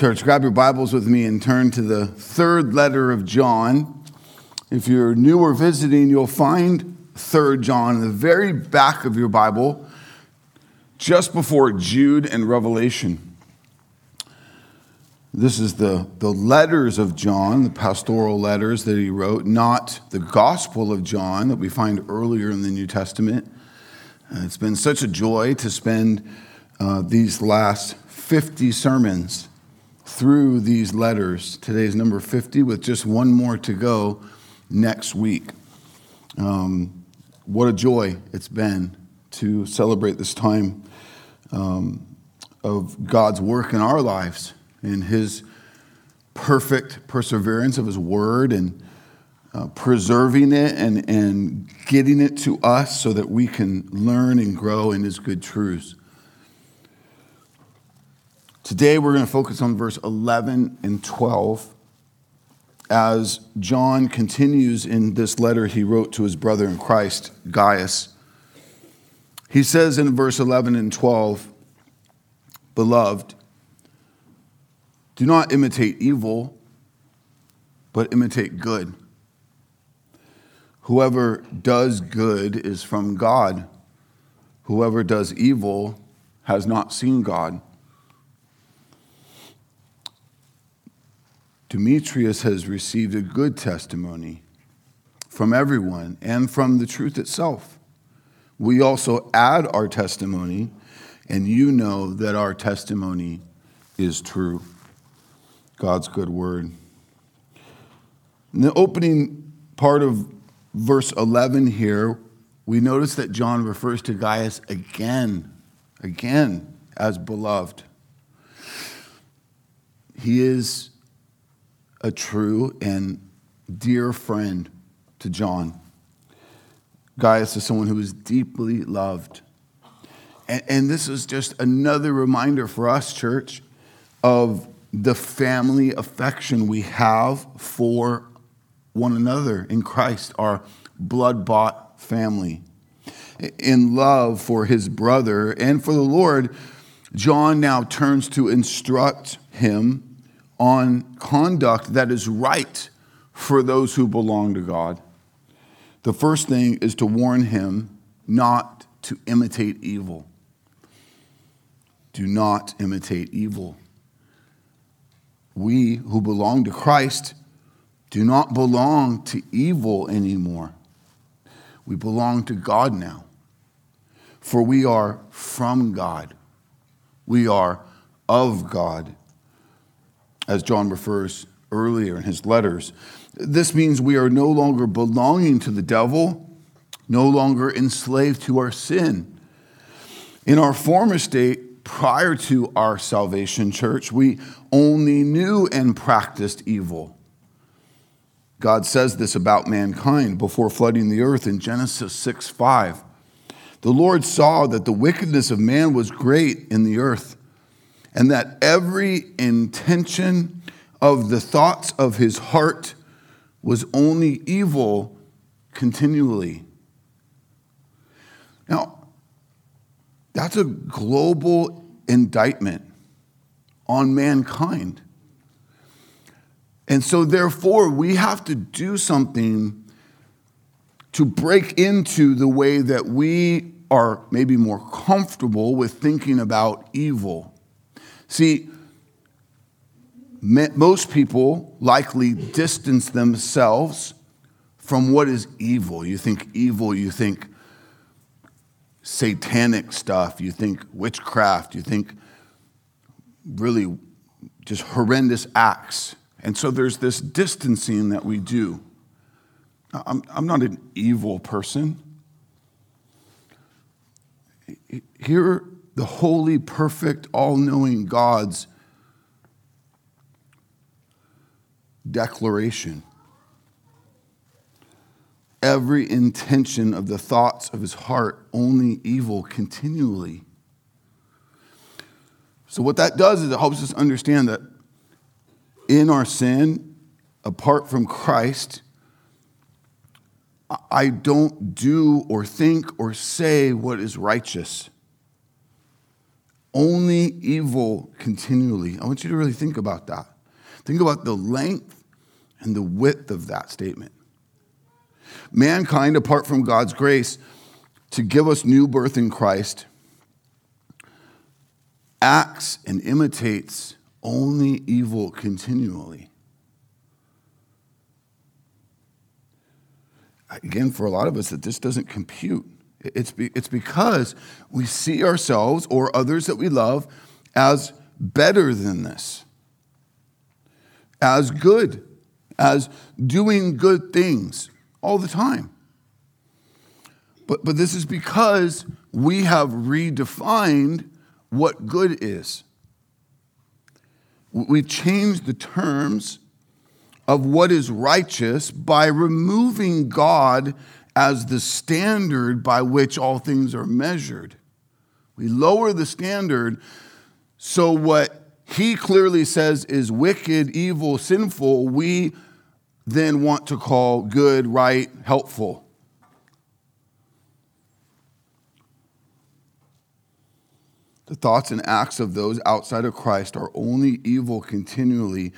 Church, grab your Bibles with me and turn to the third letter of John. If you're new or visiting, you'll find third John in the very back of your Bible, just before Jude and Revelation. This is the, the letters of John, the pastoral letters that he wrote, not the Gospel of John that we find earlier in the New Testament. Uh, it's been such a joy to spend uh, these last 50 sermons through these letters. Today's number 50, with just one more to go next week. Um, what a joy it's been to celebrate this time um, of God's work in our lives, in His perfect perseverance of His Word and uh, preserving it and, and getting it to us so that we can learn and grow in His good truths. Today we're going to focus on verse 11 and 12 as John continues in this letter he wrote to his brother in Christ, Gaius. He says in verse 11 and 12, Beloved, do not imitate evil, but imitate good. Whoever does good is from God. Whoever does evil has not seen God. Demetrius has received a good testimony from everyone and from the truth itself. We also add our testimony, and you know that our testimony is true. God's good word. In the opening part of verse 11 here, we notice that John refers to Gaius again, again, as beloved. He is a true and dear friend to John. Gaius is someone who is deeply loved. And, and, this is just another reminder for us, church, of the family affection we have for one another in Christ, our blood bought family. In love for his brother and for the Lord, John now turns to instruct him on conduct that is right for those who belong to God. The first thing is to warn him not to imitate evil. Do not imitate evil. We who belong to Christ do not belong to evil anymore. We belong to God now. For we are from God. We are of God as John refers earlier in his letters. This means we are no longer belonging to the devil, no longer enslaved to our sin. In our former state, prior to our salvation, church, we only knew and practiced evil. God says this about mankind before flooding the earth in Genesis 6 5. The Lord saw that the wickedness of man was great in the earth and that every intention of the thoughts of his heart was only evil continually. Now, that's a global indictment on mankind. And so, therefore, we have to do something to break into the way that we are maybe more comfortable with thinking about evil. See, most people likely distance themselves from what is evil. You think evil, you think satanic stuff, you think witchcraft, you think really just horrendous acts. And so there's this distancing that we do. I'm, I'm not an evil person. Here the holy, perfect, all knowing God's declaration. Every intention of the thoughts of his heart, only evil continually. So, what that does is it helps us understand that in our sin, apart from Christ, I don't do or think or say what is righteous. Only evil continually. I want you to really think about that. Think about the length and the width of that statement. Mankind, apart from God's grace to give us new birth in Christ, acts and imitates only evil continually. Again, for a lot of us, that this doesn't compute. It's, be, it's because we see ourselves or others that we love as better than this, as good, as doing good things all the time. But, but this is because we have redefined what good is. We've changed the terms of what is righteous by removing God as the standard by which all things are measured. We lower the standard so what he clearly says is wicked, evil, sinful, we then want to call good, right, helpful. The thoughts and acts of those outside of Christ are only evil continually.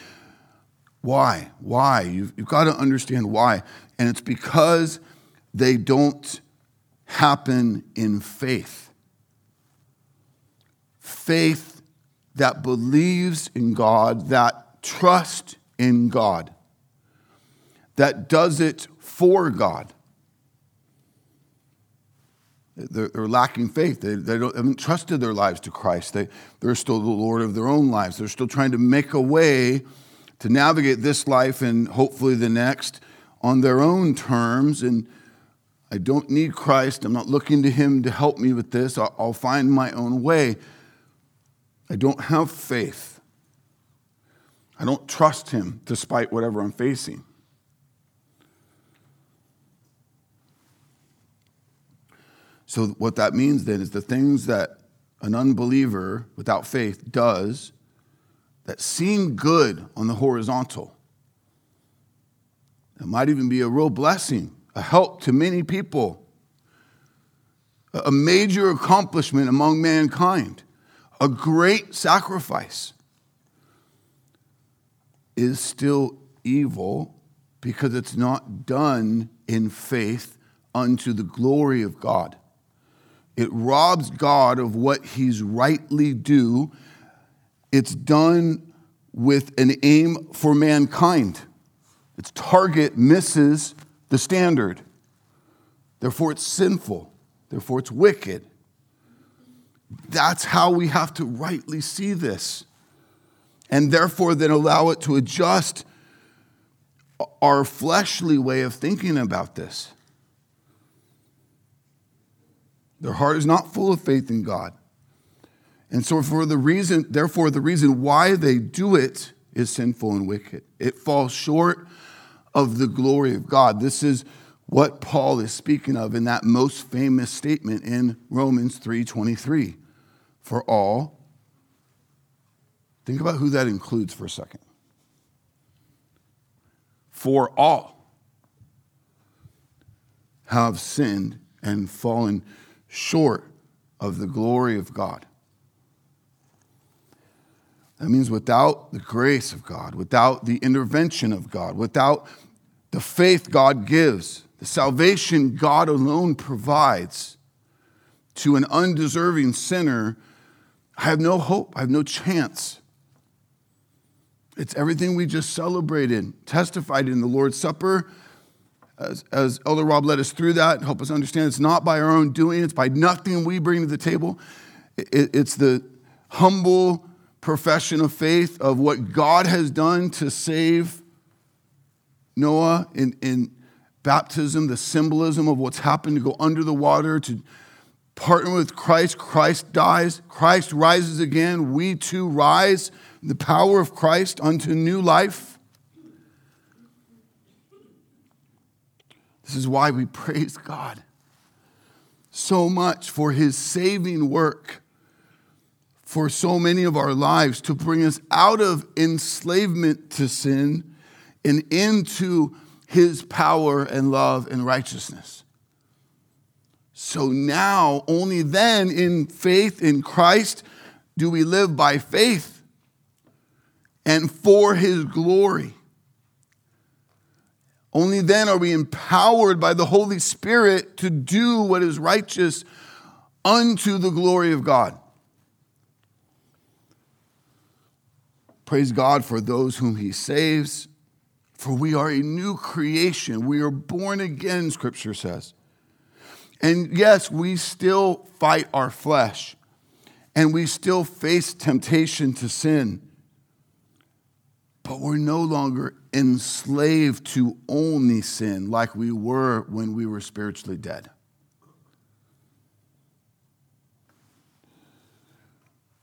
Why? Why? You've, you've got to understand why. And it's because they don't happen in faith. Faith that believes in God, that trusts in God, that does it for God. They're, they're lacking faith. They, they haven't trusted their lives to Christ. They, they're still the Lord of their own lives. They're still trying to make a way to navigate this life and hopefully the next on their own terms. And I don't need Christ. I'm not looking to Him to help me with this. I'll, find my own way. I don't have faith. I don't trust Him despite whatever I'm facing. So, what that means then is the things that an unbeliever without faith does that seem good on the horizontal, it might even be a real blessing a help to many people, a major accomplishment among mankind, a great sacrifice, is still evil because it's not done in faith unto the glory of God. It robs God of what he's rightly due. It's done with an aim for mankind. Its target misses the standard. Therefore, it's sinful. Therefore, it's wicked. That's how we have to rightly see this. And therefore, then allow it to adjust our fleshly way of thinking about this. Their heart is not full of faith in God. And so, for the reason, therefore, the reason why they do it is sinful and wicked. It falls short of the glory of God. This is what Paul is speaking of in that most famous statement in Romans 3:23. For all Think about who that includes for a second. For all have sinned and fallen short of the glory of God. That means without the grace of God, without the intervention of God, without the faith God gives, the salvation God alone provides to an undeserving sinner, I have no hope. I have no chance. It's everything we just celebrated, testified in the Lord's Supper. As, as Elder Rob led us through that, help us understand it's not by our own doing, it's by nothing we bring to the table. It, it's the humble profession of faith of what God has done to save Noah in, in baptism, the symbolism of what's happened to go under the water, to partner with Christ. Christ dies, Christ rises again. We too rise the power of Christ unto new life. This is why we praise God so much for his saving work for so many of our lives to bring us out of enslavement to sin and into his power and love and righteousness. So now, only then, in faith in Christ, do we live by faith and for his glory. Only then are we empowered by the Holy Spirit to do what is righteous unto the glory of God. Praise God for those whom he saves, for we are a new creation. We are born again, scripture says. And yes, we still fight our flesh and we still face temptation to sin, but we're no longer enslaved to only sin like we were when we were spiritually dead.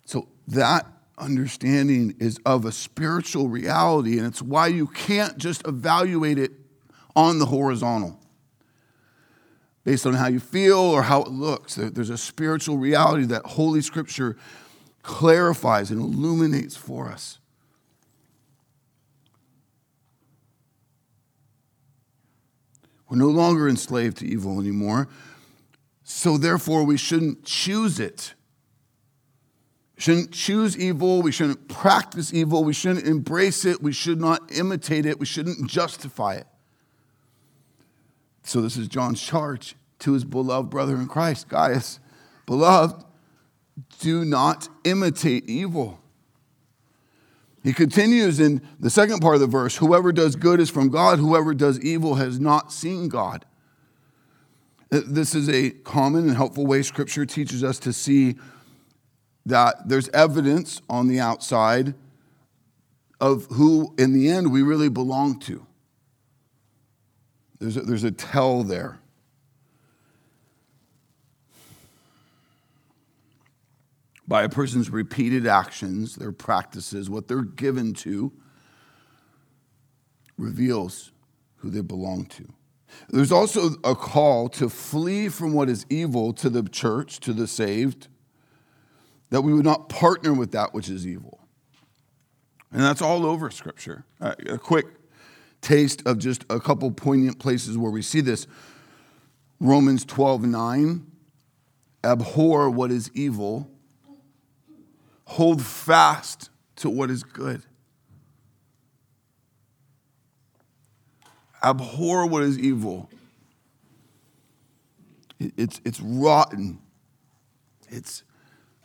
So that understanding is of a spiritual reality, and it's why you can't just evaluate it on the horizontal based on how you feel or how it looks. There's a spiritual reality that Holy Scripture clarifies and illuminates for us. We're no longer enslaved to evil anymore, so therefore we shouldn't choose it. Shouldn't choose evil. We shouldn't practice evil. We shouldn't embrace it. We should not imitate it. We shouldn't justify it. So, this is John's charge to his beloved brother in Christ Gaius, beloved, do not imitate evil. He continues in the second part of the verse whoever does good is from God, whoever does evil has not seen God. This is a common and helpful way Scripture teaches us to see that there's evidence on the outside of who, in the end, we really belong to. There's a, there's a tell there. By a person's repeated actions, their practices, what they're given to, reveals who they belong to. There's also a call to flee from what is evil to the church, to the saved, that we would not partner with that which is evil. And that's all over Scripture. Uh, a quick taste of just a couple poignant places where we see this. Romans 12 9, abhor what is evil, hold fast to what is good. Abhor what is evil. It's, it's rotten. It's,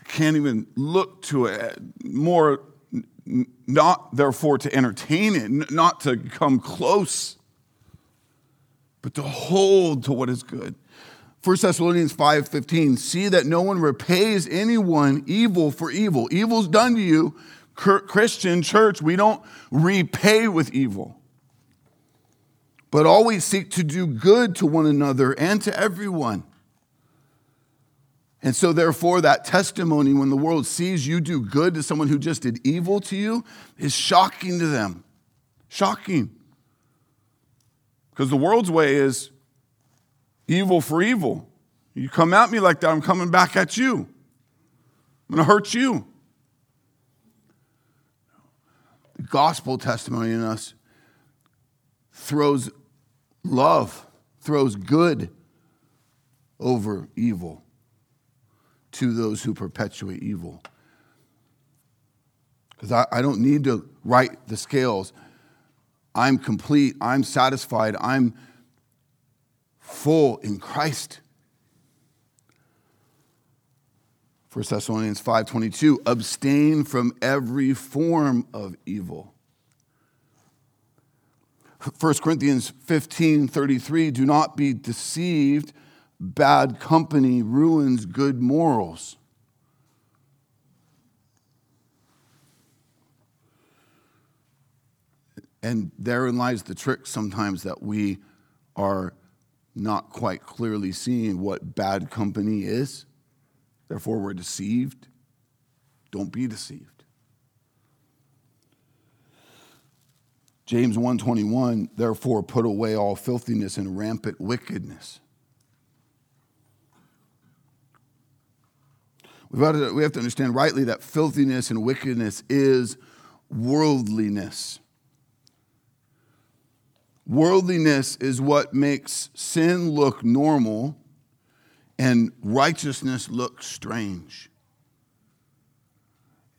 can't even look to it uh, more not therefore to entertain it, not to come close, but to hold to what is good. 1 Thessalonians 5:15 See that no one repays anyone evil for evil. Evil's done to you, Christian church, we don't repay with evil. But always seek to do good to one another and to everyone and so, therefore, that testimony, when the world sees you do good to someone who just did evil to you, is shocking to them. Shocking. Because the world's way is evil for evil. You come at me like that, I'm coming back at you. I'm going to hurt you. The gospel testimony in us throws love, throws good over evil to those who perpetuate evil. Because I, I don't need to right the scales. I'm complete, I'm satisfied, I'm full in Christ. 1 Thessalonians 5:22 abstain from every form of evil. 1 Corinthians 15:33 do not be deceived bad company ruins good morals. And therein lies the trick sometimes that we are not quite clearly seeing what bad company is. Therefore, we're deceived. Don't be deceived. James 1:21 therefore put away all filthiness and rampant wickedness we have to understand rightly that filthiness and wickedness is worldliness. Worldliness is what makes sin look normal and righteousness look strange.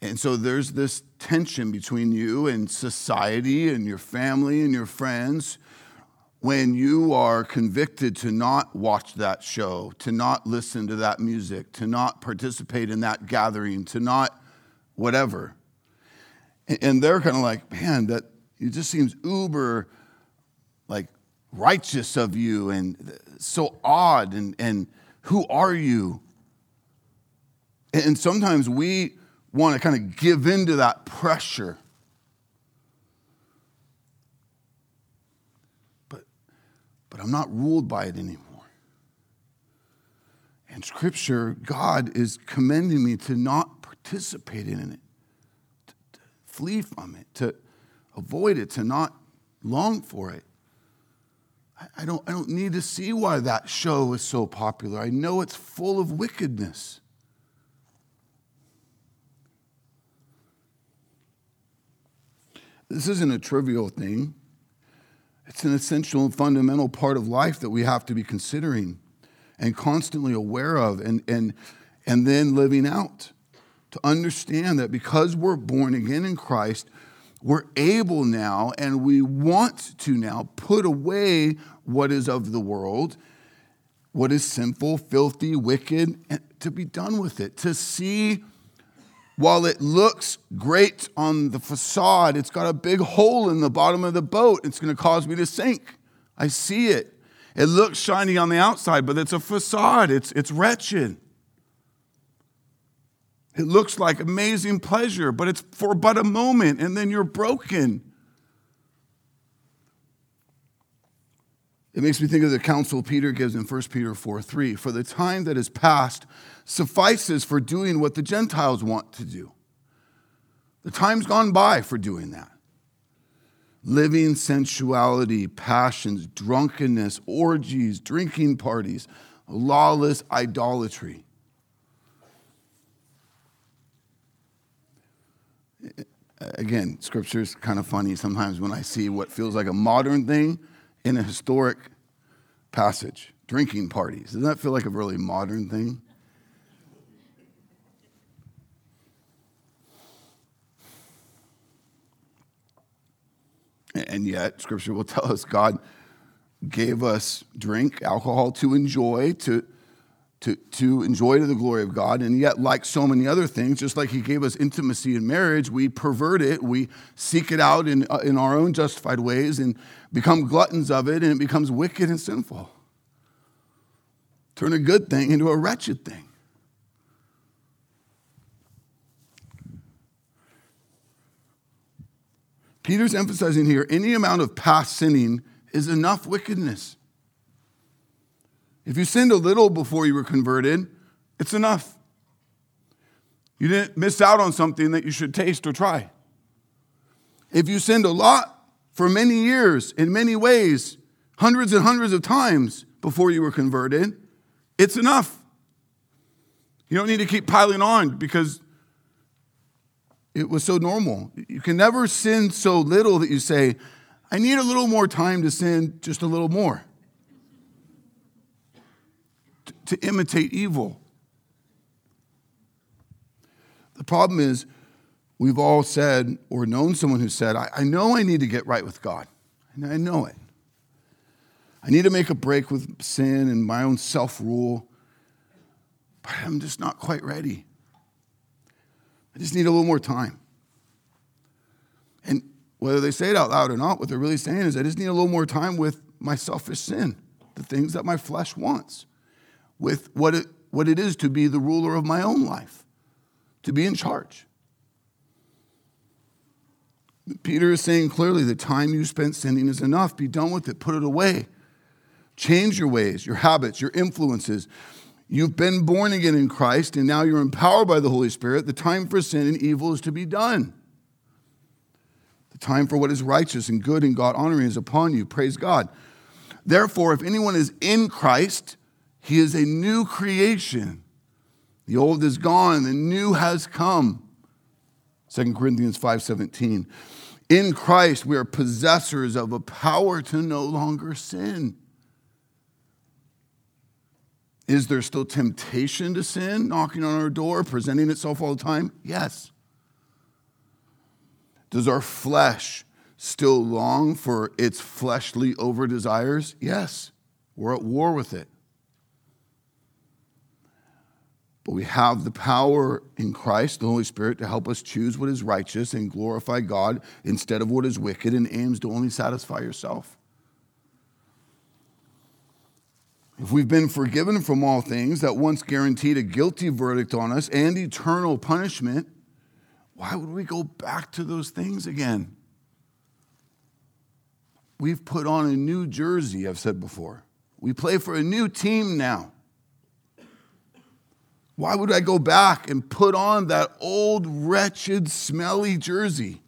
And so there's this tension between you and society and your family and your friends when you are convicted to not watch that show, to not listen to that music, to not participate in that gathering, to not whatever. And they're kind of like, man, that it just seems uber like righteous of you and so odd and, and who are you? And sometimes we want to kind of give into that pressure. But I'm not ruled by it anymore. And Scripture, God is commending me to not participate in it, to, to flee from it, to avoid it, to not long for it. I, I, don't, I don't need to see why that show is so popular. I know it's full of wickedness. This isn't a trivial thing. It's an essential and fundamental part of life that we have to be considering and constantly aware of and, and, and then living out. To understand that because we're born again in Christ, we're able now and we want to now put away what is of the world, what is sinful, filthy, wicked, and to be done with it, to see while it looks great on the facade, it's got a big hole in the bottom of the boat. It's going to cause me to sink. I see it. It looks shiny on the outside, but it's a facade. It's, it's wretched. It looks like amazing pleasure, but it's for but a moment, and then you're broken. It makes me think of the counsel Peter gives in 1 Peter 4 3. For the time that is past suffices for doing what the Gentiles want to do. The time's gone by for doing that. Living sensuality, passions, drunkenness, orgies, drinking parties, lawless idolatry. Again, scripture is kind of funny sometimes when I see what feels like a modern thing in a historic passage drinking parties. Doesn't that feel like a really modern thing? And yet, scripture will tell us God gave us drink, alcohol to enjoy, to, to, to enjoy to the glory of God. And yet, like so many other things, just like He gave us intimacy in marriage, we pervert it, we seek it out in, uh, in our own justified ways and become gluttons of it, and it becomes wicked and sinful. Turn a good thing into a wretched thing. Peter's emphasizing here any amount of past sinning is enough wickedness. If you sinned a little before you were converted, it's enough. You didn't miss out on something that you should taste or try. If you sinned a lot for many years, in many ways, hundreds and hundreds of times before you were converted, it's enough. You don't need to keep piling on because it was so normal. You can never sin so little that you say, I need a little more time to sin just a little more. To, imitate evil. The problem is, we've all said or known someone who said, I, I know I need to get right with God. And I know it. I need to make a break with sin and my own self rule, but I'm just not quite ready. I just need a little more time. And whether they say it out loud or not, what they're really saying is, I just need a little more time with my selfish sin, the things that my flesh wants, with what it, what it is to be the ruler of my own life, to be in charge. Peter is saying clearly the time you spent sinning is enough. Be done with it, put it away. Change your ways, your habits, your influences. You've been born again in Christ, and now you're empowered by the Holy Spirit. The time for sin and evil is to be done. The time for what is righteous and good and God honoring is upon you. Praise God. Therefore, if anyone is in Christ, he is a new creation. The old is gone, the new has come. 2 Corinthians 5:17. In Christ we are possessors of a power to no longer sin. Is there still temptation to sin knocking on our door, presenting itself all the time? Yes. Does our flesh still long for its fleshly over desires? Yes, we're at war with it. But we have the power in Christ, the Holy Spirit, to help us choose what is righteous and glorify God instead of what is wicked and aims to only satisfy yourself. If we've been forgiven from all things that once guaranteed a guilty verdict on us and eternal punishment, why would we go back to those things again? We've put on a new jersey, I've said before. We play for a new team now. Why would I go back and put on that old, wretched, smelly jersey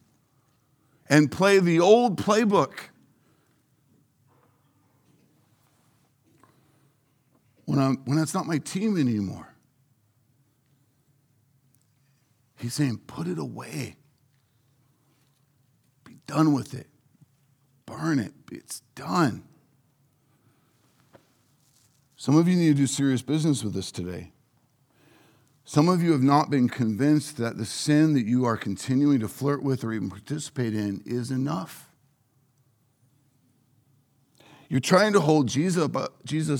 and play the old playbook? When, I'm, when that's not my team anymore. He's saying, put it away. Be done with it. Burn it. It's done. Some of you need to do serious business with this today. Some of you have not been convinced that the sin that you are continuing to flirt with or even participate in is enough. You're trying to hold Jesus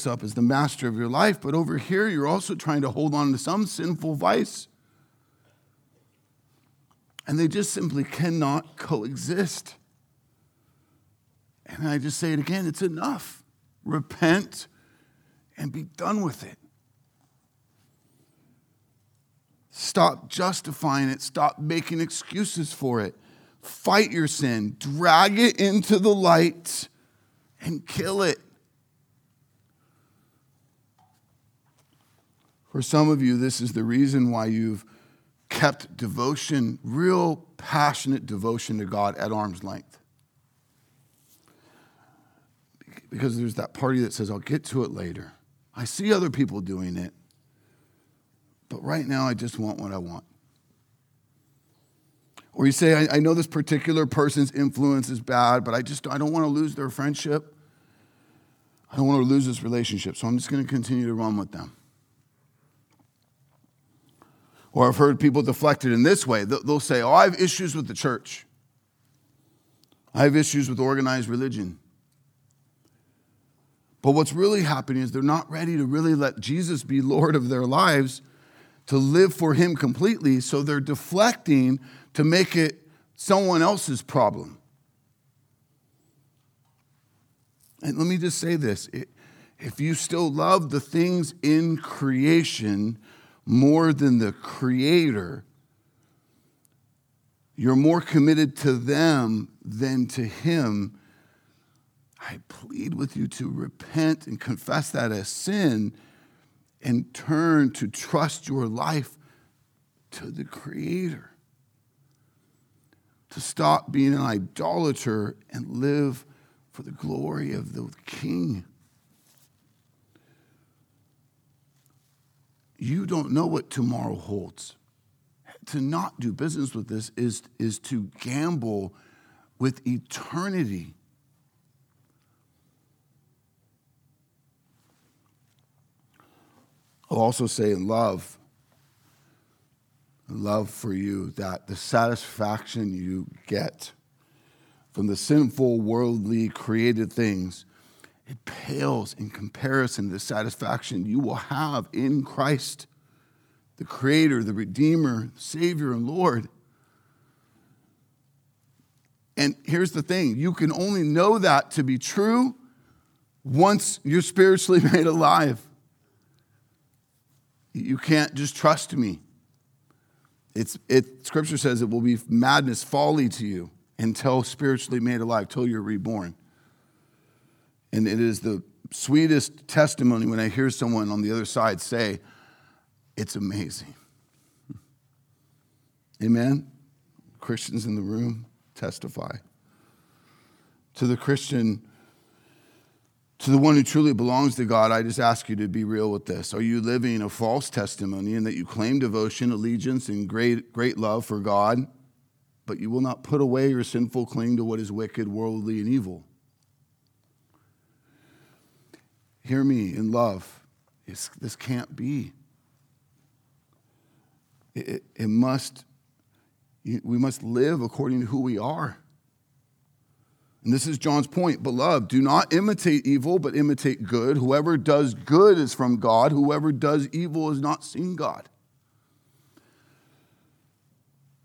up, as the master of your life, but over here you're also trying to hold on to some sinful vice. And they just simply cannot coexist. And I just say it again it's enough. Repent and be done with it. Stop justifying it. Stop making excuses for it. Fight your sin. Drag it into the light and kill it. For some of you, this is the reason why you've kept devotion, real passionate devotion to God at arm's length. Because there's that party that says, I'll get to it later. I see other people doing it. But right now, I just want what I want. Or you say, I, I know this particular person's influence is bad, but I just I don't want to lose their friendship. I don't want to lose this relationship, so I'm just going to continue to run with them. Or I've heard people deflected in this way. They'll say, Oh, I have issues with the church. I have issues with organized religion. But what's really happening is they're not ready to really let Jesus be Lord of their lives to live for Him completely, so they're deflecting to make it someone else's problem. And let me just say this if you still love the things in creation more than the Creator, you're more committed to them than to Him. I plead with you to repent and confess that as sin and turn to trust your life to the Creator. To stop being an idolater and live for the glory of the King. You don't know what tomorrow holds. To not do business with this is, is to gamble with eternity. I'll also say in love, love for you, that the satisfaction you get from the sinful, worldly, created things, it pales in comparison to the satisfaction you will have in Christ, the Creator, the Redeemer, Savior, and Lord. And here's the thing you can only know that to be true once you're spiritually made alive. You can't just trust me. It's, it, scripture says it will be madness, folly to you until spiritually made alive, till you're reborn. And it is the sweetest testimony when I hear someone on the other side say, It's amazing. Amen? Christians in the room testify. To the Christian to the one who truly belongs to God, I just ask you to be real with this. Are you living a false testimony in that you claim devotion, allegiance, and great, great love for God, but you will not put away your sinful cling to what is wicked, worldly, and evil? Hear me in love. It's, this can't be. It, it must, We must live according to who we are. And this is John's point. Beloved, do not imitate evil, but imitate good. Whoever does good is from God. Whoever does evil has not seen God.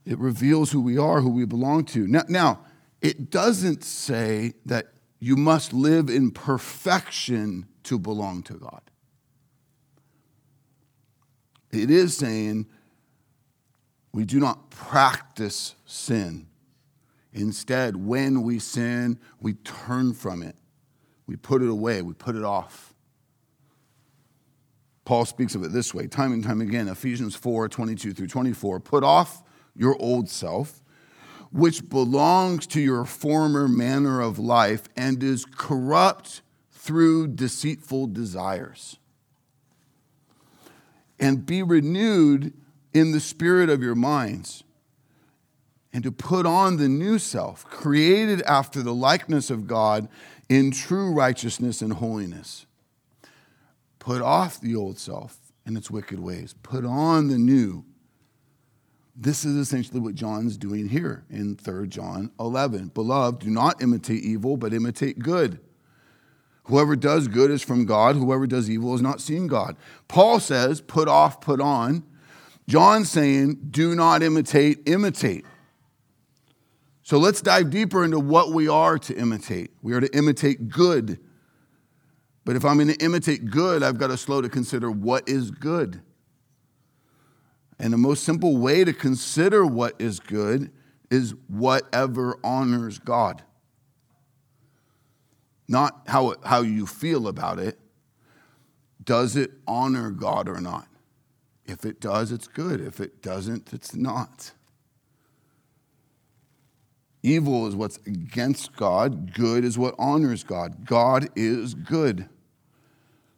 It reveals who we are, who we belong to. Now, now, it doesn't say that you must live in perfection to belong to God. It is saying we do not practice sin. Instead, when we sin, we turn from it. We put it away, we put it off. Paul speaks of it this way, time and time again, Ephesians 4 22 through 24. Put off your old self, which belongs to your former manner of life and is corrupt through deceitful desires. And be renewed in the spirit of your minds, and to put on the new self, created after the likeness of God in true righteousness and holiness. Put off the old self and its wicked ways, put on the new this is essentially what John's doing here in 3 John 11. Beloved, do not imitate evil, but imitate good. Whoever does good is from God. Whoever does evil has not seen God. Paul says, put off, put on. John's saying, do not imitate, imitate. So let's dive deeper into what we are to imitate. We are to imitate good. But if I'm going to imitate good, I've got to slow to consider what is good. And the most simple way to consider what is good is whatever honors God. Not how, how you feel about it. Does it honor God or not? If it does, it's good. If it doesn't, it's not. Evil is what's against God, good is what honors God. God is good.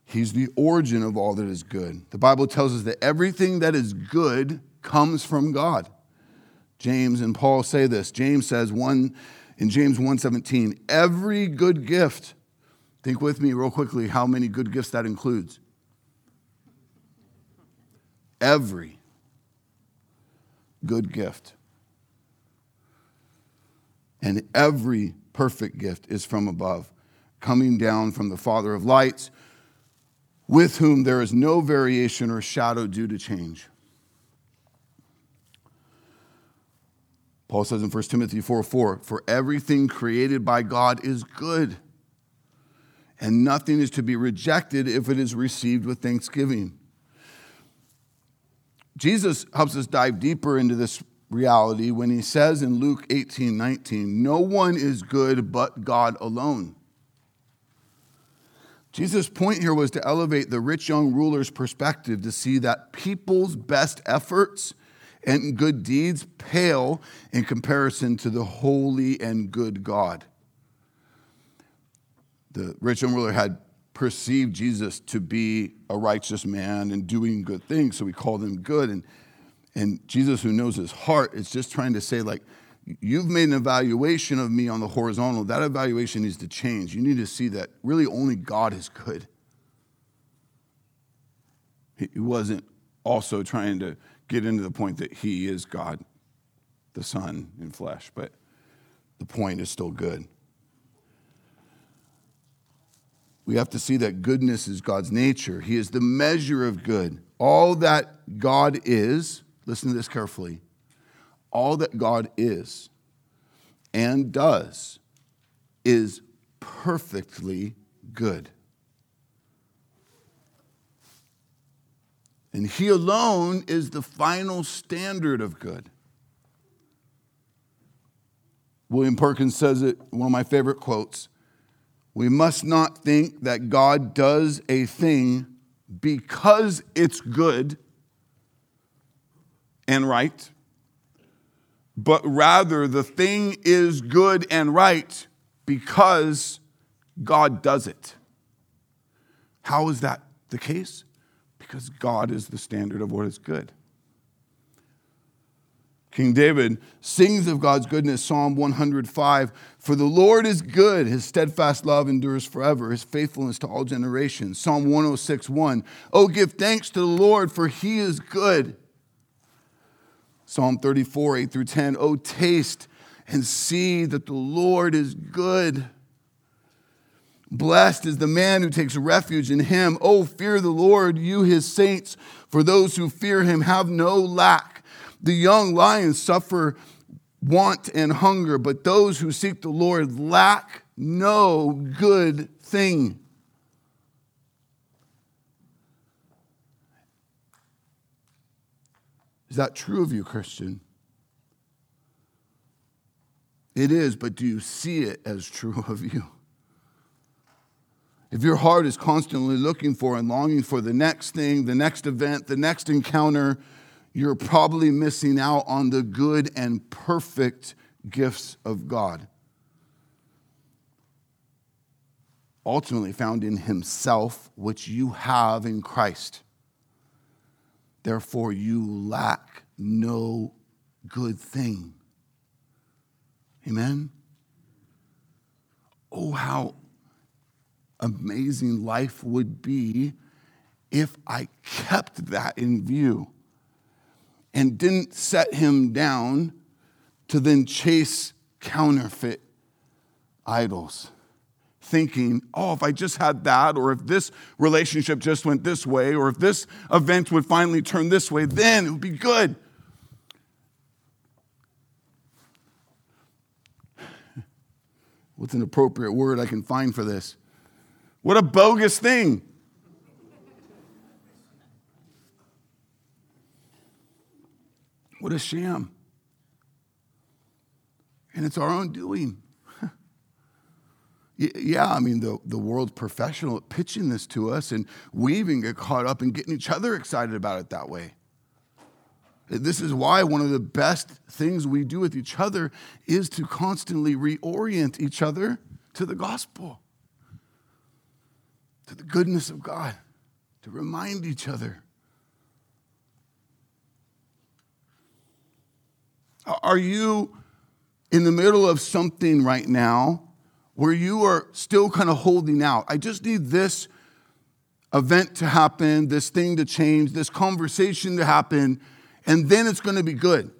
He's the origin of all that is good. The Bible tells us that everything that is good comes from God. James and Paul say this. James says one in James 1:17, every good gift. Think with me real quickly how many good gifts that includes. Every good gift. And every perfect gift is from above, coming down from the Father of lights with whom there is no variation or shadow due to change. Paul says in 1 Timothy 4 4, for everything created by God is good, and nothing is to be rejected if it is received with thanksgiving. Jesus helps us dive deeper into this reality when he says in Luke 18 19, No one is good but God alone. Jesus' point here was to elevate the rich young ruler's perspective to see that people's best efforts and good deeds pale in comparison to the holy and good God. The rich young ruler had perceived Jesus to be a righteous man and doing good things, so he called him good. And, and Jesus, who knows his heart, is just trying to say, like, You've made an evaluation of me on the horizontal. That evaluation needs to change. You need to see that really only God is good. He wasn't also trying to get into the point that he is God, the Son in flesh, but the point is still good. We have to see that goodness is God's nature. He is the measure of good. All that God is, listen to this carefully, all that God is and does is perfectly good. And He alone is the final standard of good. William Perkins says it, one of my favorite quotes We must not think that God does a thing because it's good and right but rather the thing is good and right because God does it. How is that the case? Because God is the standard of what is good. King David sings of God's goodness, Psalm 105 For the Lord is good, his steadfast love endures forever, his faithfulness to all generations. Psalm 106 1 Oh, give thanks to the Lord, for he is good Psalm 34, 8 through 10. Oh, taste and see that the Lord is good. Blessed is the man who takes refuge in him. Oh, fear the Lord, you his saints, for those who fear him have no lack. The young lions suffer want and hunger, but those who seek the Lord lack no good thing. Is that true of you, Christian? It is, but do you see it as true of you? If your heart is constantly looking for and longing for the next thing, the next event, the next encounter, you're probably missing out on the good and perfect gifts of God. Ultimately found in Himself, which you have in Christ. Therefore, you lack no good thing. Amen? Oh, how amazing life would be if I kept that in view and didn't set him down to then chase counterfeit idols. Thinking, oh, if I just had that, or if this relationship just went this way, or if this event would finally turn this way, then it would be good. What's an appropriate word I can find for this? What a bogus thing. What a sham. And it's our own doing. Yeah, I mean, the, the world's professional at pitching this to us, and we even get caught up in getting each other excited about it that way. This is why one of the best things we do with each other is to constantly reorient each other to the gospel to the goodness of God, to remind each other. Are you in the middle of something right now where you are still kind of holding out? I just need this event to happen, this thing to change, this conversation to happen, and then it's going to be good.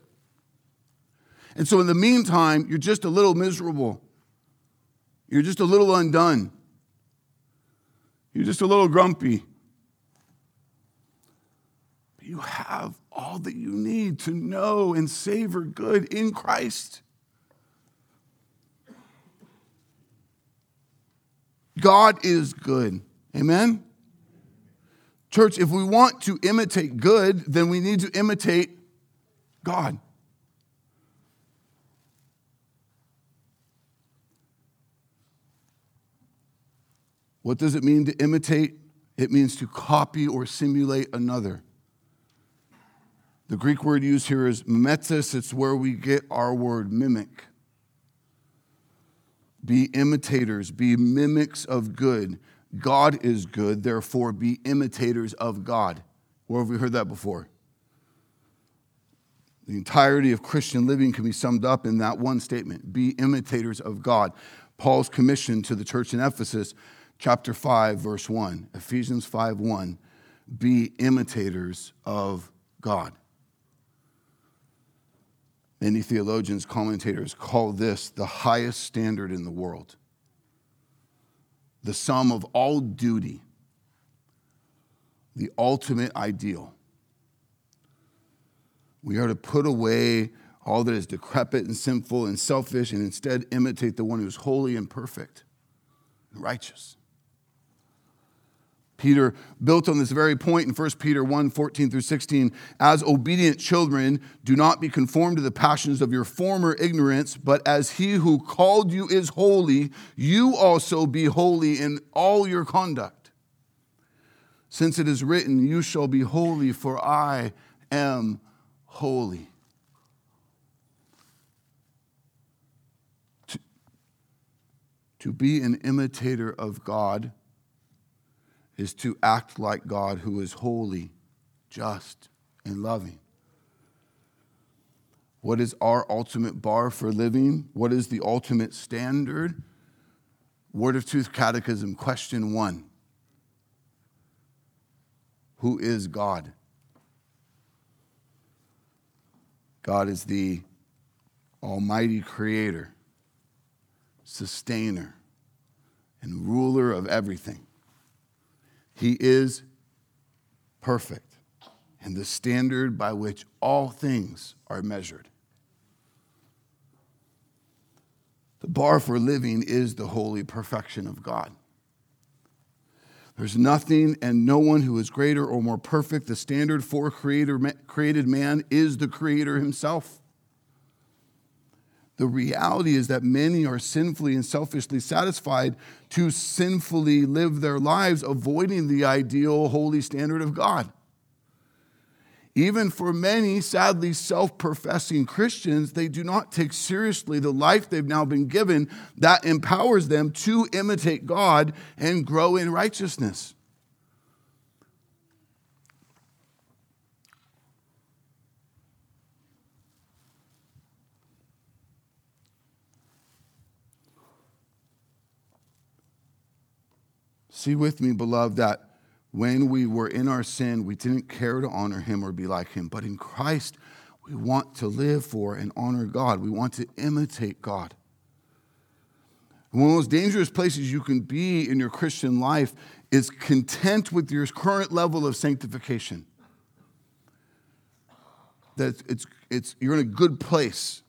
And so, in the meantime, you're just a little miserable. You're just a little undone. You're just a little grumpy. But you have all that you need to know and savor good in Christ. God is good. Amen? Church, if we want to imitate good, then we need to imitate God. What does it mean to imitate? It means to copy or simulate another. The Greek word used here is mimesis. It's where we get our word mimic. Be imitators, be mimics of good. God is good, therefore be imitators of God. Where have we heard that before? The entirety of Christian living can be summed up in that one statement be imitators of God. Paul's commission to the church in Ephesus chapter 5, verse 1. Ephesians 5 1. Be imitators of God. Many theologians, commentators call this the highest standard in the world, the sum of all duty, the ultimate ideal. We are to put away all that is decrepit and sinful and selfish and instead imitate the one who is holy and perfect and righteous. Peter built on this very point in 1 Peter 1 14 through 16. As obedient children, do not be conformed to the passions of your former ignorance, but as he who called you is holy, you also be holy in all your conduct. Since it is written, You shall be holy, for I am holy. To, to be an imitator of God is to act like God who is holy, just, and loving. What is our ultimate bar for living? What is the ultimate standard? Word of Truth Catechism, question one Who is God? God is the Almighty Creator, Sustainer, and ruler of everything. He is perfect and the standard by which all things are measured. The bar for living is the holy perfection of God. There's nothing and no one who is greater or more perfect. The standard for creator, created man is the Creator Himself. The reality is that many are sinfully and selfishly satisfied to sinfully live their lives, avoiding the ideal holy standard of God. Even for many, sadly, self professing Christians, they do not take seriously the life they've now been given that empowers them to imitate God and grow in righteousness. See with me, beloved, that when we were in our sin, we didn't care to honor him or be like him. But in Christ, we want to live for and honor God. We want to imitate God. One of the most dangerous places you can be in your Christian life is content with your current level of sanctification. That it's, it's, you're in a good place.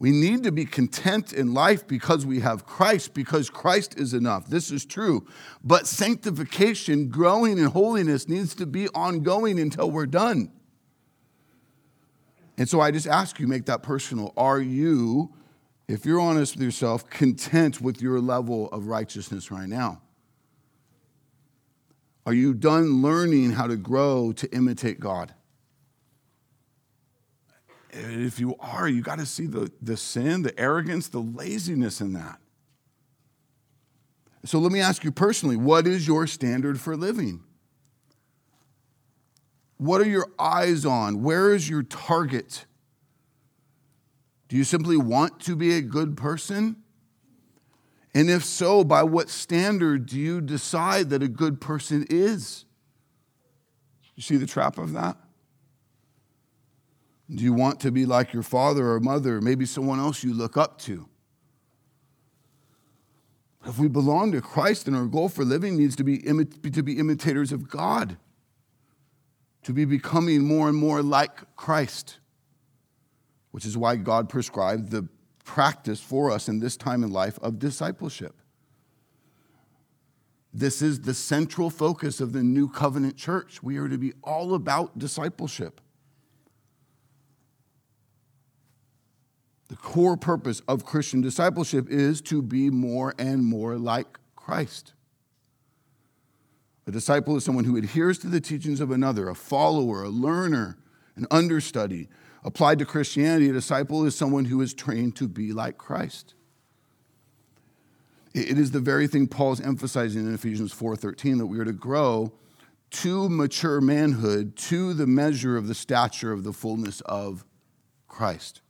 We need to be content in life because we have Christ, because Christ is enough. This is true. But sanctification, growing in holiness, needs to be ongoing until we're done. And so I just ask you, make that personal. Are you, if you're honest with yourself, content with your level of righteousness right now? Are you done learning how to grow to imitate God? If you are, you got to see the, the sin, the arrogance, the laziness in that. So let me ask you personally what is your standard for living? What are your eyes on? Where is your target? Do you simply want to be a good person? And if so, by what standard do you decide that a good person is? You see the trap of that? Do you want to be like your father or mother, maybe someone else you look up to? If we belong to Christ, then our goal for living needs to be, to be imitators of God, to be becoming more and more like Christ, which is why God prescribed the practice for us in this time in life of discipleship. This is the central focus of the new covenant church. We are to be all about discipleship. The core purpose of Christian discipleship is to be more and more like Christ. A disciple is someone who adheres to the teachings of another, a follower, a learner, an understudy. Applied to Christianity, a disciple is someone who is trained to be like Christ. It is the very thing Paul's emphasizing in Ephesians 4:13 that we are to grow to mature manhood, to the measure of the stature of the fullness of Christ.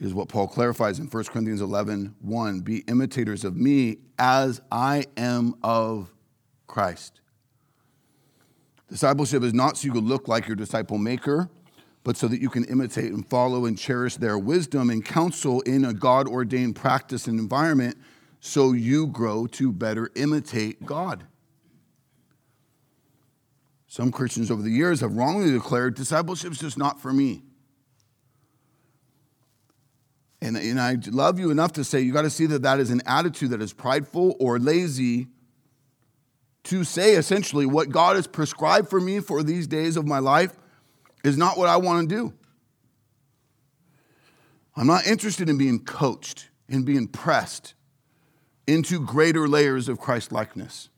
Is what Paul clarifies in 1 Corinthians 11 1. Be imitators of me as I am of Christ. Discipleship is not so you can look like your disciple maker, but so that you can imitate and follow and cherish their wisdom and counsel in a God ordained practice and environment so you grow to better imitate God. Some Christians over the years have wrongly declared discipleship is just not for me. And, and I love you enough to say you got to see that that is an attitude that is prideful or lazy to say essentially what God has prescribed for me for these days of my life is not what I want to do. I'm not interested in being coached, and being pressed into greater layers of Christ likeness.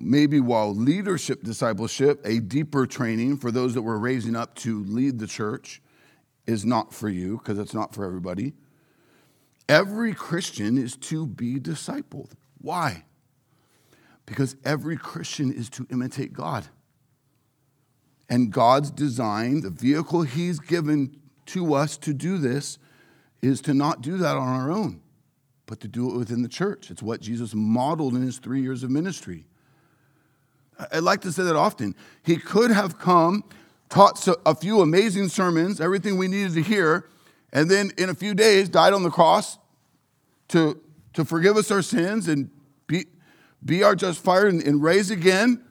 Maybe while leadership discipleship, a deeper training for those that we're raising up to lead the church, is not for you because it's not for everybody. Every Christian is to be discipled. Why? Because every Christian is to imitate God. And God's design, the vehicle He's given to us to do this, is to not do that on our own but to do it within the church. It's what Jesus modeled in his three years of ministry. I like to say that often. He could have come, taught a few amazing sermons, everything we needed to hear, and then in a few days died on the cross to, to forgive us our sins and be, be our justifier and, and raise again.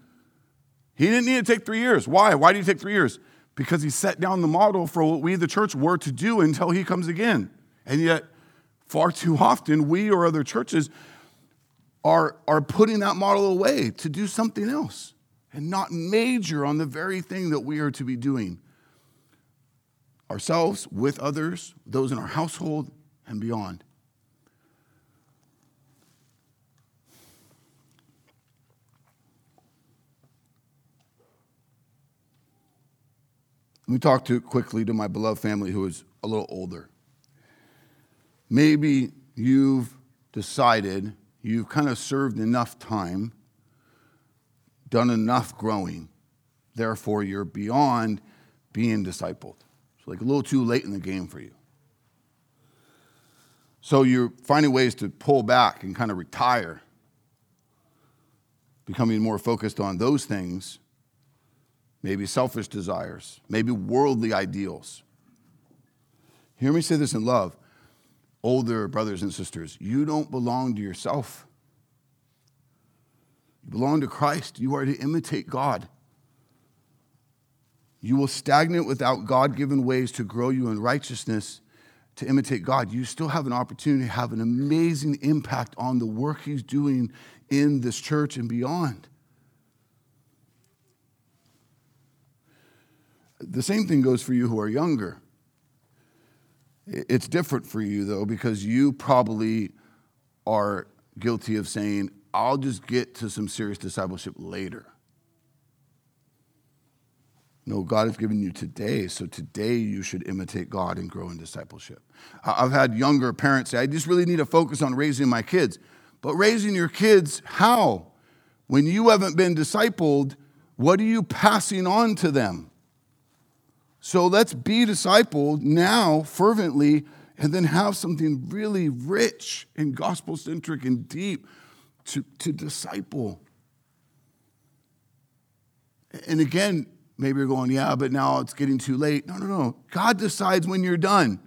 He didn't need to take three years. Why? Why did he take three years? Because he set down the model for what we, the church, were to do until he comes again. And yet, far too often, we or other churches are, are putting that model away to do something else and not major on the very thing that we are to be doing ourselves, with others, those in our household, and beyond. Let me talk to quickly to my beloved family who is a little older. Maybe you've decided you've kind of served enough time, done enough growing, therefore you're beyond being discipled. It's like a little too late in the game for you. So you're finding ways to pull back and kind of retire, becoming more focused on those things maybe selfish desires, maybe worldly ideals. Hear me say this in love. Older brothers and sisters, you don't belong to yourself. You belong to Christ. You are to imitate God. You will stagnate without God given ways to grow you in righteousness to imitate God. You still have an opportunity to have an amazing impact on the work He's doing in this church and beyond. The same thing goes for you who are younger. It's different for you, though, because you probably are guilty of saying, I'll just get to some serious discipleship later. No, God has given you today, so today you should imitate God and grow in discipleship. I've had younger parents say, I just really need to focus on raising my kids. But raising your kids, how? When you haven't been discipled, what are you passing on to them? So let's be discipled now fervently and then have something really rich and gospel centric and deep to, to disciple. And again, maybe you're going, yeah, but now it's getting too late. No, no, no. God decides when you're done.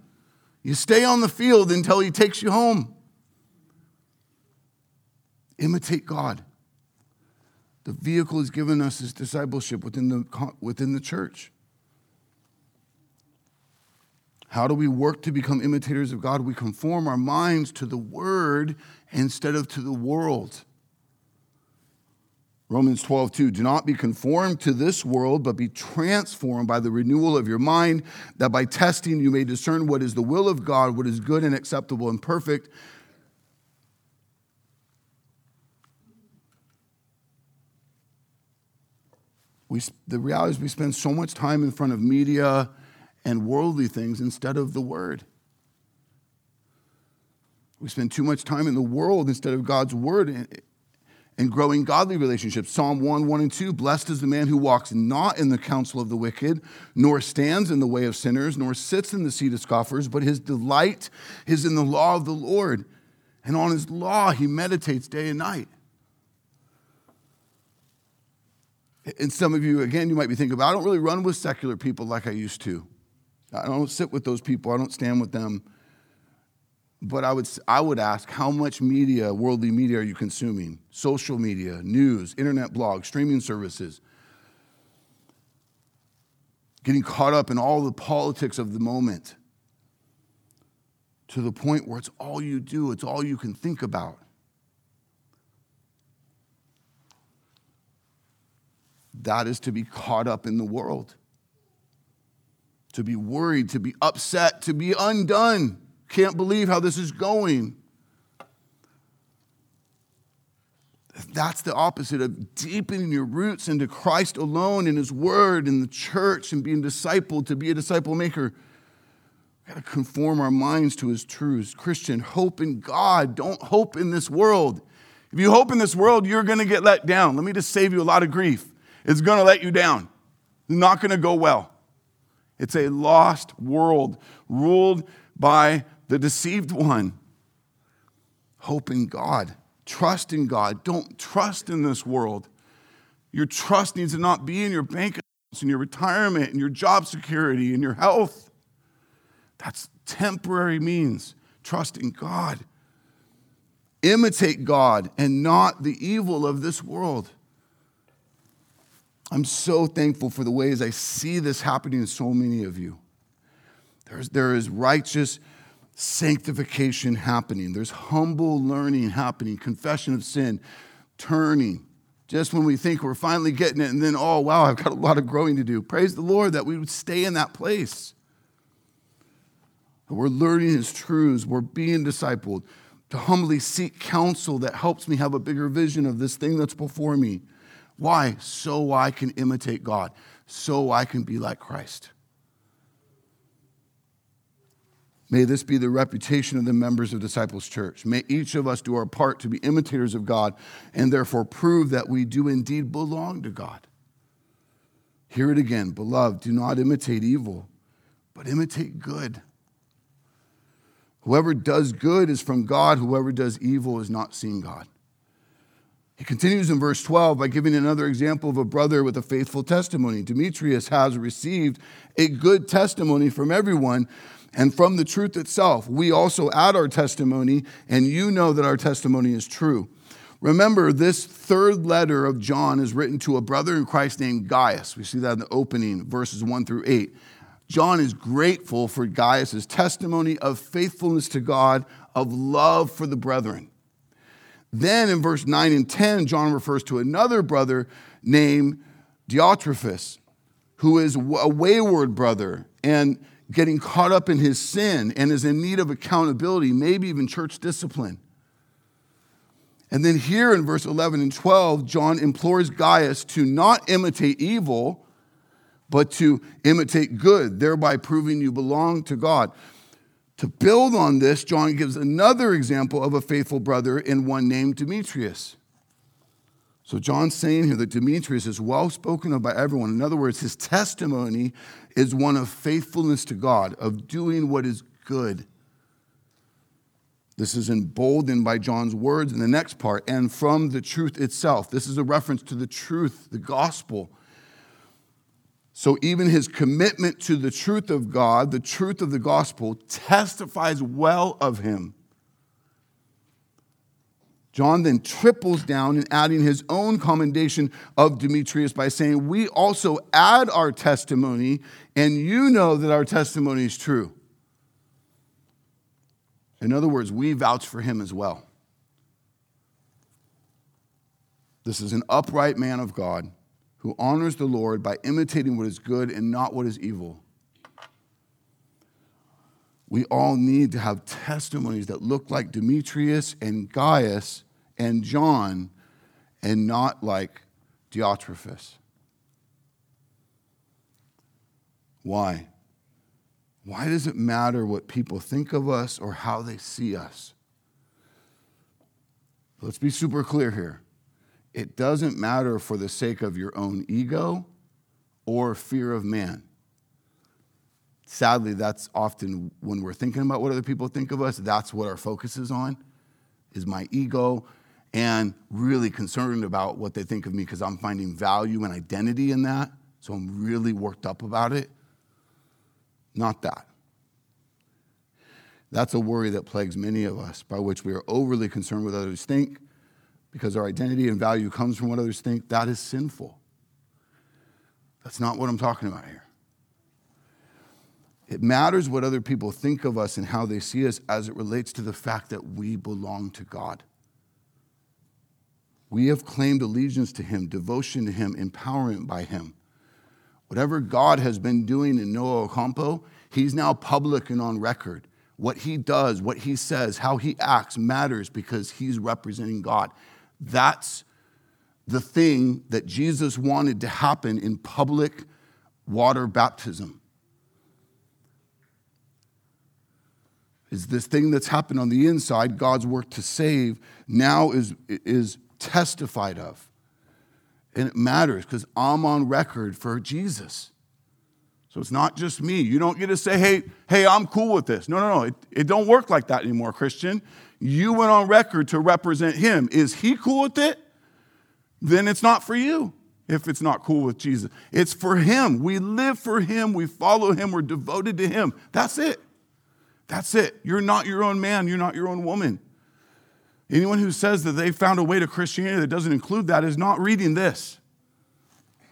You stay on the field until He takes you home. Imitate God. The vehicle He's given us is discipleship within the, within the church. How do we work to become imitators of God? We conform our minds to the Word instead of to the world. Romans 12, 2. Do not be conformed to this world, but be transformed by the renewal of your mind, that by testing you may discern what is the will of God, what is good and acceptable and perfect. We, the reality is, we spend so much time in front of media and worldly things instead of the word. We spend too much time in the world instead of God's word and, growing godly relationships. Psalm 1 1 and 2 Blessed is the man who walks not in the counsel of the wicked, nor stands in the way of sinners, nor sits in the seat of scoffers, but his delight is in the law of the Lord. And on his law he meditates day and night. And some of you, again, you might be thinking about, I don't really run with secular people like I used to. I don't sit with those people, I don't stand with them. But I would, I would ask, how much media, worldly media, are you consuming? Social media, news, internet blogs, streaming services. Getting caught up in all the politics of the moment to the point where it's all you do, it's all you can think about. That is to be caught up in the world to be worried, to be upset, to be undone. Can't believe how this is going. That's the opposite of deepening your roots into Christ alone in His Word, in the church, and being discipled to be a disciple maker. We've got to conform our minds to His truths. Christian, hope in God. Don't hope in this world. If you hope in this world, you're going to get let down. Let me just save you a lot of grief. It's going to let you down. Not going to go well. It's a lost world ruled by the deceived one. Hope in God. Trust in God. Don't trust in this world. Your trust needs to not be in your bank accounts, in your retirement, in your job security, in your health. That's temporary means. Trust in God. Imitate God and not the evil of this world. I'm so thankful for the ways I see this happening in so many of you. There's, there is righteous sanctification happening, there's humble learning happening, confession of sin, turning. Just when we think we're finally getting it, and then, oh, wow, I've got a lot of growing to do. Praise the Lord that we would stay in that place. We're learning His truths, we're being discipled, to humbly seek counsel that helps me have a bigger vision of this thing that's before me. Why? So I can imitate God, so I can be like Christ. May this be the reputation of the members of Disciples Church. May each of us do our part to be imitators of God and therefore prove that we do indeed belong to God. Hear it again, beloved, do not imitate evil, but imitate good. Whoever does good is from God, whoever does evil is not seen God. He continues in verse 12 by giving another example of a brother with a faithful testimony. Demetrius has received a good testimony from everyone and from the truth itself. We also add our testimony, and you know that our testimony is true. Remember, this third letter of John is written to a brother in Christ named Gaius. We see that in the opening, verses 1 through 8. John is grateful for Gaius' testimony of faithfulness to God, of love for the brethren. Then in verse 9 and 10, John refers to another brother named Diotrephes, who is a wayward brother and getting caught up in his sin and is in need of accountability, maybe even church discipline. And then here in verse 11 and 12, John implores Gaius to not imitate evil, but to imitate good, thereby proving you belong to God. To build on this, John gives another example of a faithful brother in one named Demetrius. So John's saying here that Demetrius is well spoken of by everyone. In other words, his testimony is one of faithfulness to God, of doing what is good. This is emboldened by John's words in the next part, and from the truth itself. This is a reference to the truth, the gospel. So, even his commitment to the truth of God, the truth of the gospel, testifies well of him. John then triples down in adding his own commendation of Demetrius by saying, We also add our testimony, and you know that our testimony is true. In other words, we vouch for him as well. This is an upright man of God who honors the Lord by imitating what is good and not what is evil. We all need to have testimonies that look like Demetrius and Gaius and John and not like Diotrephes. Why? Why does it matter what people think of us or how they see us? Let's be super clear here. It doesn't matter for the sake of your own ego or fear of man sadly, that's often when we're thinking about what other people think of us, that's what our focus is on, is my ego, and really concerned about what they think of me because I'm finding value and identity in that. So I'm really worked up about it. Not that. That's a worry that plagues many of us, by which we are overly concerned with others think because our identity and value comes from what others think. That is sinful. That's not what I'm talking about here. It matters what other people think of us and how they see us as it relates to the fact that we belong to God. We have claimed allegiance to Him, devotion to Him, empowerment by Him. Whatever God has been doing in Noah Ocampo, He's now public and on record. What He does, what He says, how He acts matters because He's representing God. That's the thing that Jesus wanted to happen in public water baptism. is this thing that's happened on the inside, God's work to save, now is, is testified of. And it matters because I'm on record for Jesus. So it's not just me. You don't get to say, hey, hey, I'm cool with this. No, no, no. It, it don't work like that anymore, Christian. You went on record to represent him. Is he cool with it? Then it's not for you if it's not cool with Jesus. It's for him. We live for him. We follow him. We're devoted to him. That's it. That's it. You're not your own man. You're not your own woman. Anyone who says that they found a way to Christianity that doesn't include that is not reading this,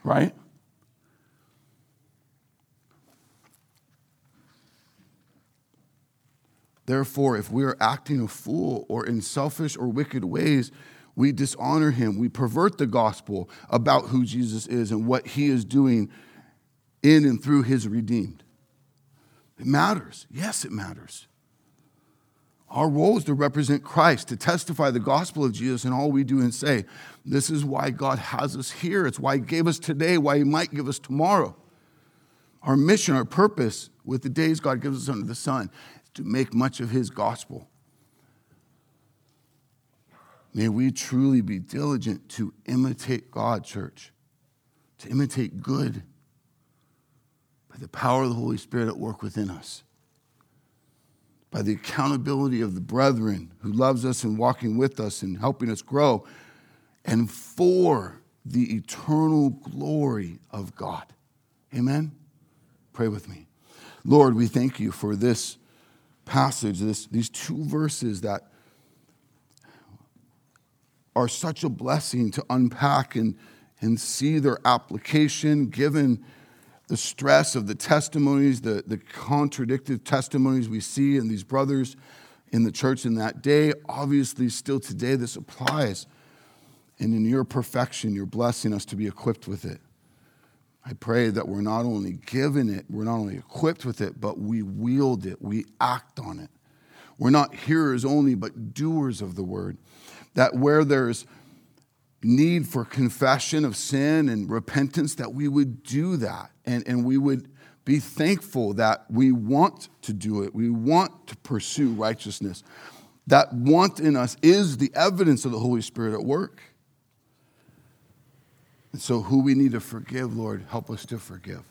right? Therefore, if we are acting a fool or in selfish or wicked ways, we dishonor him. We pervert the gospel about who Jesus is and what he is doing in and through his redeemed. It matters. Yes, it matters. Our role is to represent Christ, to testify the gospel of Jesus in all we do and say. This is why God has us here. It's why He gave us today, why He might give us tomorrow. Our mission, our purpose with the days God gives us under the sun to make much of His gospel. May we truly be diligent to imitate God, church, to imitate good by the power of the Holy Spirit at work within us, by the accountability of the brethren who loves us and walking with us and helping us grow, and for the eternal glory of God. Amen? Pray with me. Lord, we thank you for this passage, this, these two verses that are such a blessing to unpack and, and see their application given the stress of the testimonies, the, the contradictive testimonies we see in these brothers in the church in that day. Obviously, still today, this applies. And in your perfection, you're blessing us to be equipped with it. I pray that we're not only given it, we're not only equipped with it, but we wield it, we act on it. We're not hearers only, but doers of the word that where there's need for confession of sin and repentance, that we would do that and, and we would be thankful that we want to do it. We want to pursue righteousness. That want in us is the evidence of the Holy Spirit at work. And so, who we need to forgive, Lord, help us to forgive.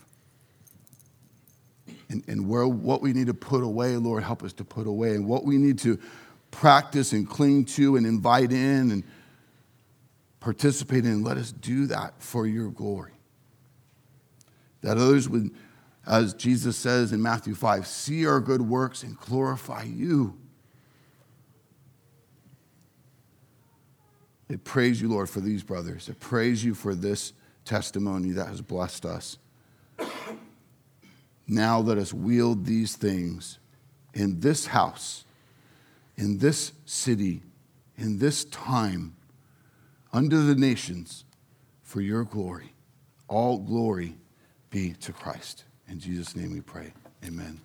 And, and where, what we need to put away, Lord, help us to put away. And what we need to practice and cling to and invite in and participate in. Let us do that for your glory. That others would, as Jesus says in Matthew 5, see our good works and glorify you. I praise you, Lord, for these brothers. I praise you for this testimony that has blessed us. Now let us wield these things in this house in this city, in this time, under the nations, for your glory. All glory be to Christ. In Jesus' name we pray. Amen.